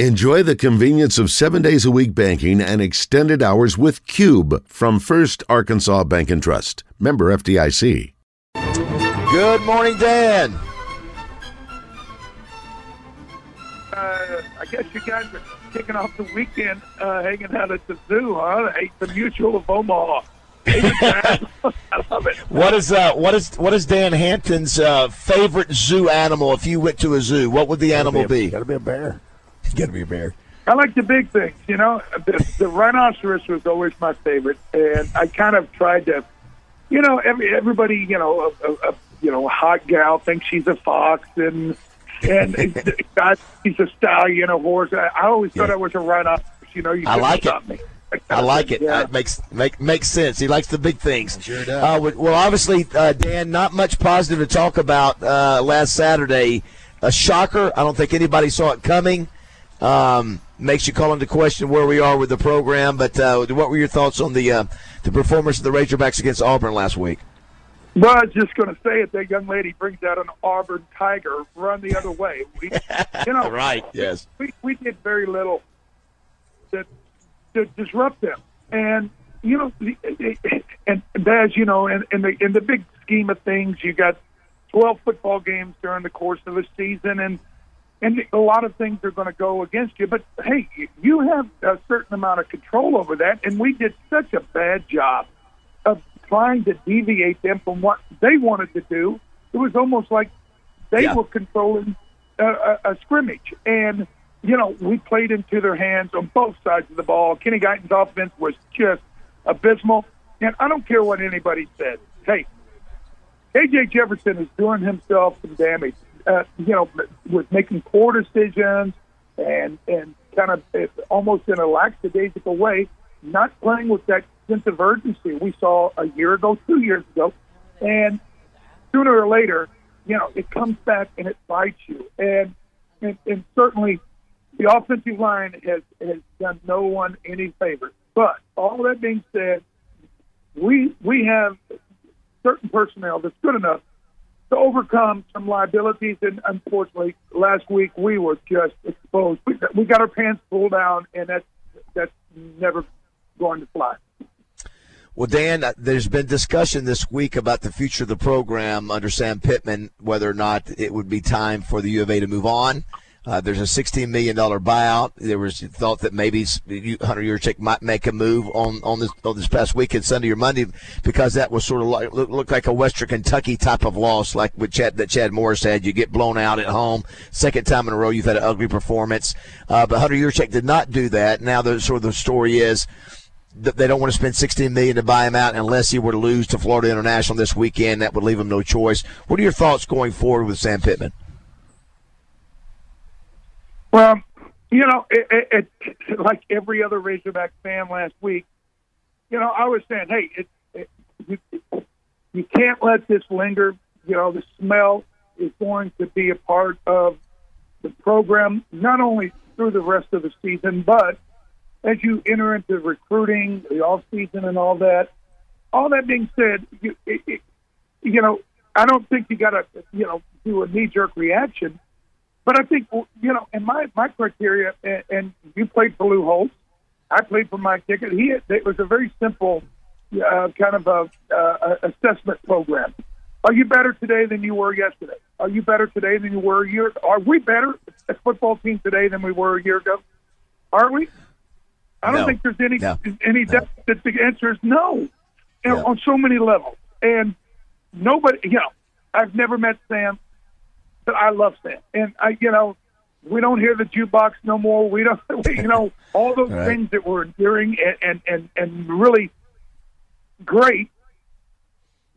Enjoy the convenience of seven days a week banking and extended hours with Cube from First Arkansas Bank and Trust. Member FDIC. Good morning, Dan. Uh, I guess you guys are kicking off the weekend uh, hanging out at the zoo, huh? The Mutual of Omaha. I love it. What is uh, what is what is Dan Hampton's uh, favorite zoo animal? If you went to a zoo, what would the animal be? Got to be a bear. Got to be a bear. I like the big things. You know, the, the rhinoceros was always my favorite, and I kind of tried to, you know, every everybody, you know, a, a, a you know, a hot gal thinks she's a fox, and and God, she's a stallion, a horse. I, I always thought I was a rhinoceros. You know, you I couldn't like it. me. I like it. Yeah. Uh, it makes make makes sense. He likes the big things. Sure does. Uh, well- well, obviously, uh, Dan, not much positive to talk about uh, last Saturday. A shocker. I don't think anybody saw it coming. Um, makes you call into question where we are with the program. But uh, what were your thoughts on the uh, the performance of the Razorbacks against Auburn last week? Well, I was just going to say it. That young lady brings out an Auburn Tiger. Run the other way. We, you know, Right. Yes. we, we did very little to, to disrupt them. And you know, and Baz, you know, in, in the in the big scheme of things, you got twelve football games during the course of a season, and and a lot of things are going to go against you. But hey, you have a certain amount of control over that, and we did such a bad job of trying to deviate them from what they wanted to do. It was almost like they Yeah. were controlling a, a, a scrimmage, and you know we played into their hands on both sides of the ball. Kenny Guiton's offense was just abysmal, and I don't care what anybody said. Hey, KJ Jefferson is doing himself some damage. Uh, you know, with making poor decisions and and kind of almost in a lackadaisical way, not playing with that sense of urgency we saw a year ago, two years ago, and sooner or later, you know, it comes back and it bites you. And and, and certainly, the offensive line has has done no one any favors. But all that being said, we we have certain personnel that's good enough to overcome some liabilities. And unfortunately, last week we were just exposed. We got, our pants pulled down, and that's that's never going to fly. Well, Dan, uh, there's been discussion this week about the future of the program under Sam Pittman, whether or not it would be time for the U of A to move on. Uh, there's a $16 million buyout. There was thought that maybe Hunter Yurachek might make a move on, on this on this past weekend, Sunday or Monday, because that was sort of like look, looked like a Western Kentucky type of loss, like with Chad, that Chad Morris had. You get blown out at home, second time in a row you've had an ugly performance. Uh, but Hunter Yurachek did not do that. Now the sort of the story is th- they don't want to spend 16 million to buy him out unless he were to lose to Florida International this weekend. That would leave him no choice. What are your thoughts going forward with Sam Pittman? Well, you know, it, it, it, like every other Razorback fan last week, you know, I was saying, hey, it, it, you, you can't let this linger. You know, the smell is going to be a part of the program, not only through the rest of the season, but as you enter into recruiting, the off season, and all that. All that being said, you, it, it, you know, I don't think you got to, you know, do a knee jerk reaction. But I think you know, in my my criteria, and, and you played for Lou Holtz, I played for Mike Ditka. He it was a very simple uh, kind of a uh, assessment program. Are you better today than you were yesterday? Are you better today than you were a year? Are we better as football team today than we were a year ago? Are we? I don't No. think there's any No. any depth. That the answer is no, Yeah. on so many levels. And nobody, you know, I've never met Sam but I love that, And I, you know, we don't hear the jukebox no more. We don't, we, you know, all those Right. things that we're enduring and, and and and really great.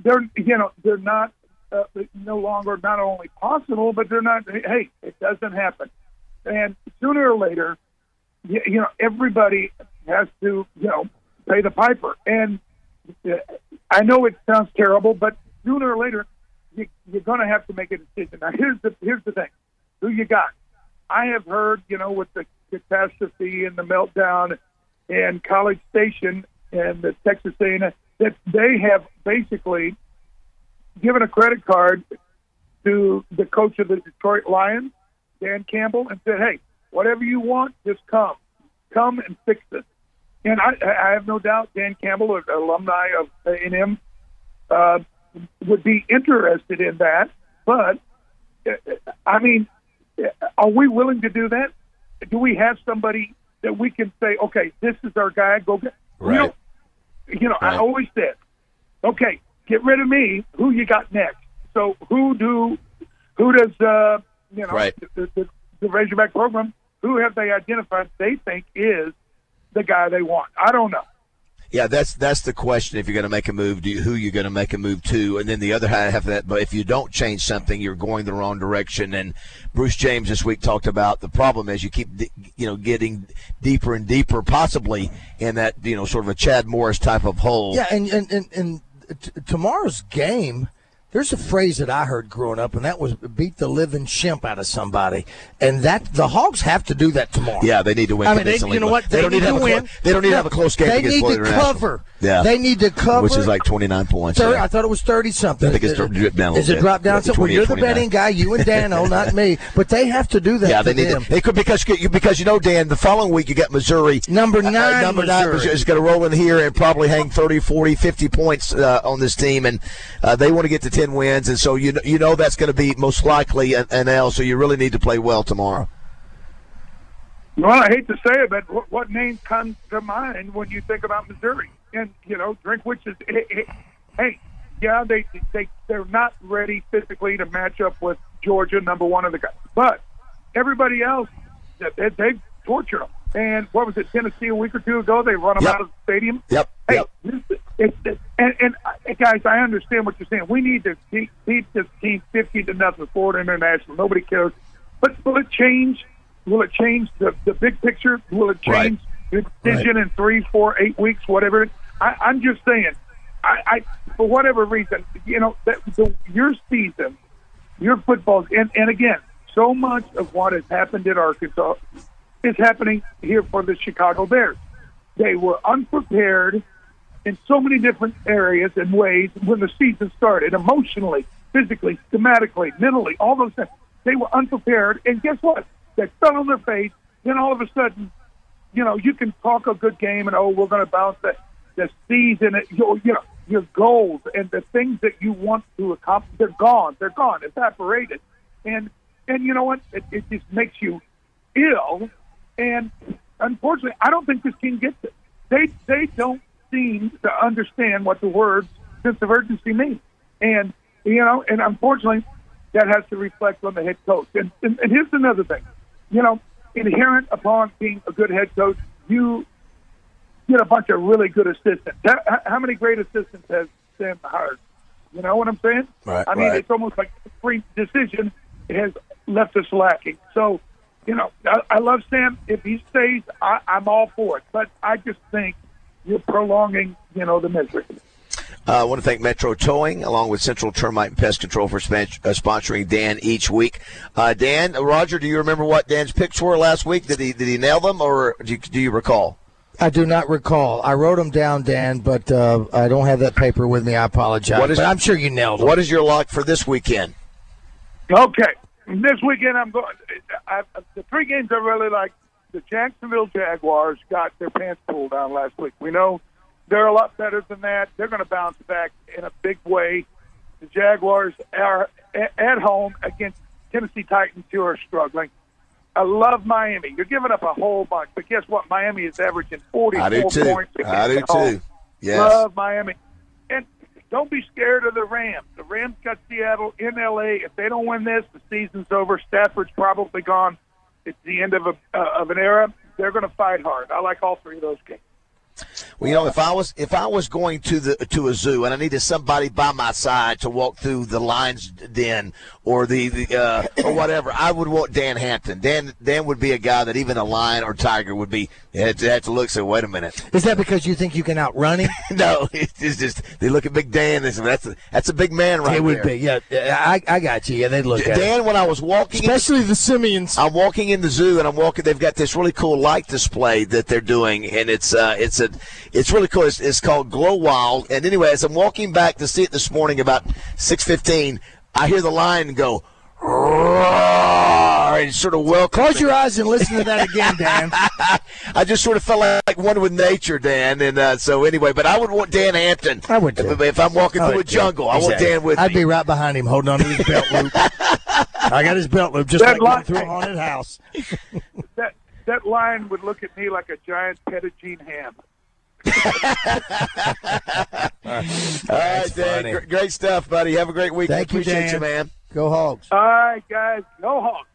They're, you know, they're not uh, no longer not only possible, but they're not. Hey, it doesn't happen. And sooner or later, you, you know, everybody has to, you know, pay the piper. And uh, I know it sounds terrible, but sooner or later, you, you're going to have to make a decision. Now, here's the here's the thing: who you got? I have heard, you know, with the catastrophe and the meltdown in College Station and the Texas A&M, that they have basically given a credit card to the coach of the Detroit Lions, Dan Campbell, and said, "Hey, whatever you want, just come, come and fix it. And I, I have no doubt Dan Campbell, an alumni of A&M, uh, would be interested in that. But uh, I mean, are we willing to do that? Do we have somebody that we can say, okay, this is our guy, go get? Right. You know, you know Right. I always said, okay, get rid of me. Who you got next? So who do who does uh, you know Right. the, the, the Razorback program? Who have they identified they think is the guy they want? I don't know. Yeah, that's that's the question. If you're going to make a move, you, who you're going to make a move to, and then the other half of that. But if you don't change something, you're going the wrong direction. And Bruce James this week talked about the problem is you keep you know getting deeper and deeper, possibly in that you know sort of a Chad Morris type of hole. Yeah, and and and, and t- tomorrow's game. There's a phrase that I heard growing up, and that was "beat the living shimp out of somebody," and that the Hogs have to do that tomorrow. Yeah, they need to win I mean, they, you know what? they don't need to have a clo- win. they don't need to have a close game They against need Florida to cover. Yeah. they need to cover. which is like 29 points. 30, yeah. I thought it was thirty something. I think it's dropped down a is it dropped down? Yeah, some? Well, you're the betting guy, you and Dano, not me. But they have to do that. Yeah, they to need them. to. They could because because you know Dan, the following week you got Missouri Number Uh, nine number nine is going to roll in here and probably hang 30, 40, 50 points uh, on this team, and uh, they want to get to ten wins, and so you know, you know that's going to be most likely an, an L. So you really need to play well tomorrow. Well, I hate to say it, but what, what name comes to mind when you think about Missouri? And you know, Drinkwitz is. Hey, hey, hey, yeah, they they they're not ready physically to match up with Georgia, number one of the guys. But everybody else, they, they torture them. And what was it, Tennessee a week or two ago? They run them Yep. out of the stadium. Yep. Hey, Yep. this- it's, it's, and, and uh, guys, I understand what you're saying. We need to beat, beat this team fifty to nothing. Florida International. Nobody cares. But will it change? Will it change the, the big picture? Will it Right. change the decision in three, four, eight weeks, whatever? I, I'm just saying. I, I for whatever reason, you know, that the, your season, your football, and and again, so much of what has happened in Arkansas is happening here for the Chicago Bears. They were unprepared in so many different areas and ways when the season started, emotionally, physically, schematically, mentally, all those things. They were unprepared, and guess what? They fell on their face. Then all of a sudden, you know, you can talk a good game and oh, we're going to bounce the the season. You know your goals and the things that you want to accomplish, they're gone. They're gone, evaporated, and and you know what? It, it just makes you ill. And unfortunately, I don't think this team gets it. They they don't seem to understand what the words sense of urgency mean. And you know, and unfortunately, that has to reflect on the head coach. And and, and here's another thing, you know, inherent upon being a good head coach, you get a bunch of really good assistants. How, how many great assistants has Sam hired? You know what I'm saying? Right, I mean, right. it's almost like free decision has left us lacking. So, you know, I, I love Sam. If he stays, I, I'm all for it. But I just think you're prolonging, you know, the misery. Uh, I want to thank Metro Towing along with Central Termite and Pest Control for span- uh, sponsoring Dan each week. Uh, Dan, Roger, do you remember what Dan's picks were last week? Did he did he nail them, or do you, do you recall? I do not recall. I wrote them down, Dan, but uh, I don't have that paper with me. I apologize. What is- but I'm sure you nailed them. What is your lock for this weekend? Okay. This weekend, I'm going. I, the three games I really like. The Jacksonville Jaguars got their pants pulled down last week. We know they're a lot better than that. They're going to bounce back in a big way. The Jaguars are at home against Tennessee Titans, who are struggling. I love Miami. You're giving up a whole bunch, but guess what? Miami is averaging 44 I do too. points. I do too. Yes. Love Miami. And don't be scared of the Rams. The Rams got Seattle in LA. If they don't win this, the season's over. Stafford's probably gone. It's the end of a uh, of an era. They're going to fight hard. I like all three of those games. Well, you know, if I was if I was going to the to a zoo and I needed somebody by my side to walk through the lion's den or the, the uh, or whatever, I would want Dan Hampton. Dan Dan would be a guy that even a lion or tiger would be had to, had to look. and Say, wait a minute. Is that because you think you can outrun him? no, it's just they look at Big Dan. They say, that's a, that's a big man right it would there. be. Yeah, I, I got you. Yeah, they'd look at it. Dan, when I was walking, in the Especially the Simeons. I'm walking in the zoo and I'm walking. They've got this really cool light display that they're doing, and it's uh, it's a it's really cool. It's, it's called Glow Wild. And anyway, as I'm walking back to see it this morning about 6:15, I hear the lion go. Roar! sorry. Sort of welcome. Close your eyes and listen to that again, Dan. I just sort of felt like one with nature, Dan, and uh, so anyway. But I would want Dan Hampton. I would too. If, if I'm walking I through a would too. jungle, I want Dan with I'd me. be right behind him, holding on to his belt loop. I got his belt loop, just That like going through a haunted house. That that lion would look at me like a giant fettuccine ham. All right, Dan. funny. great stuff, buddy. Have a great week. Thank you, Dan. you, man. Go Hogs. All right, guys, go Hawks.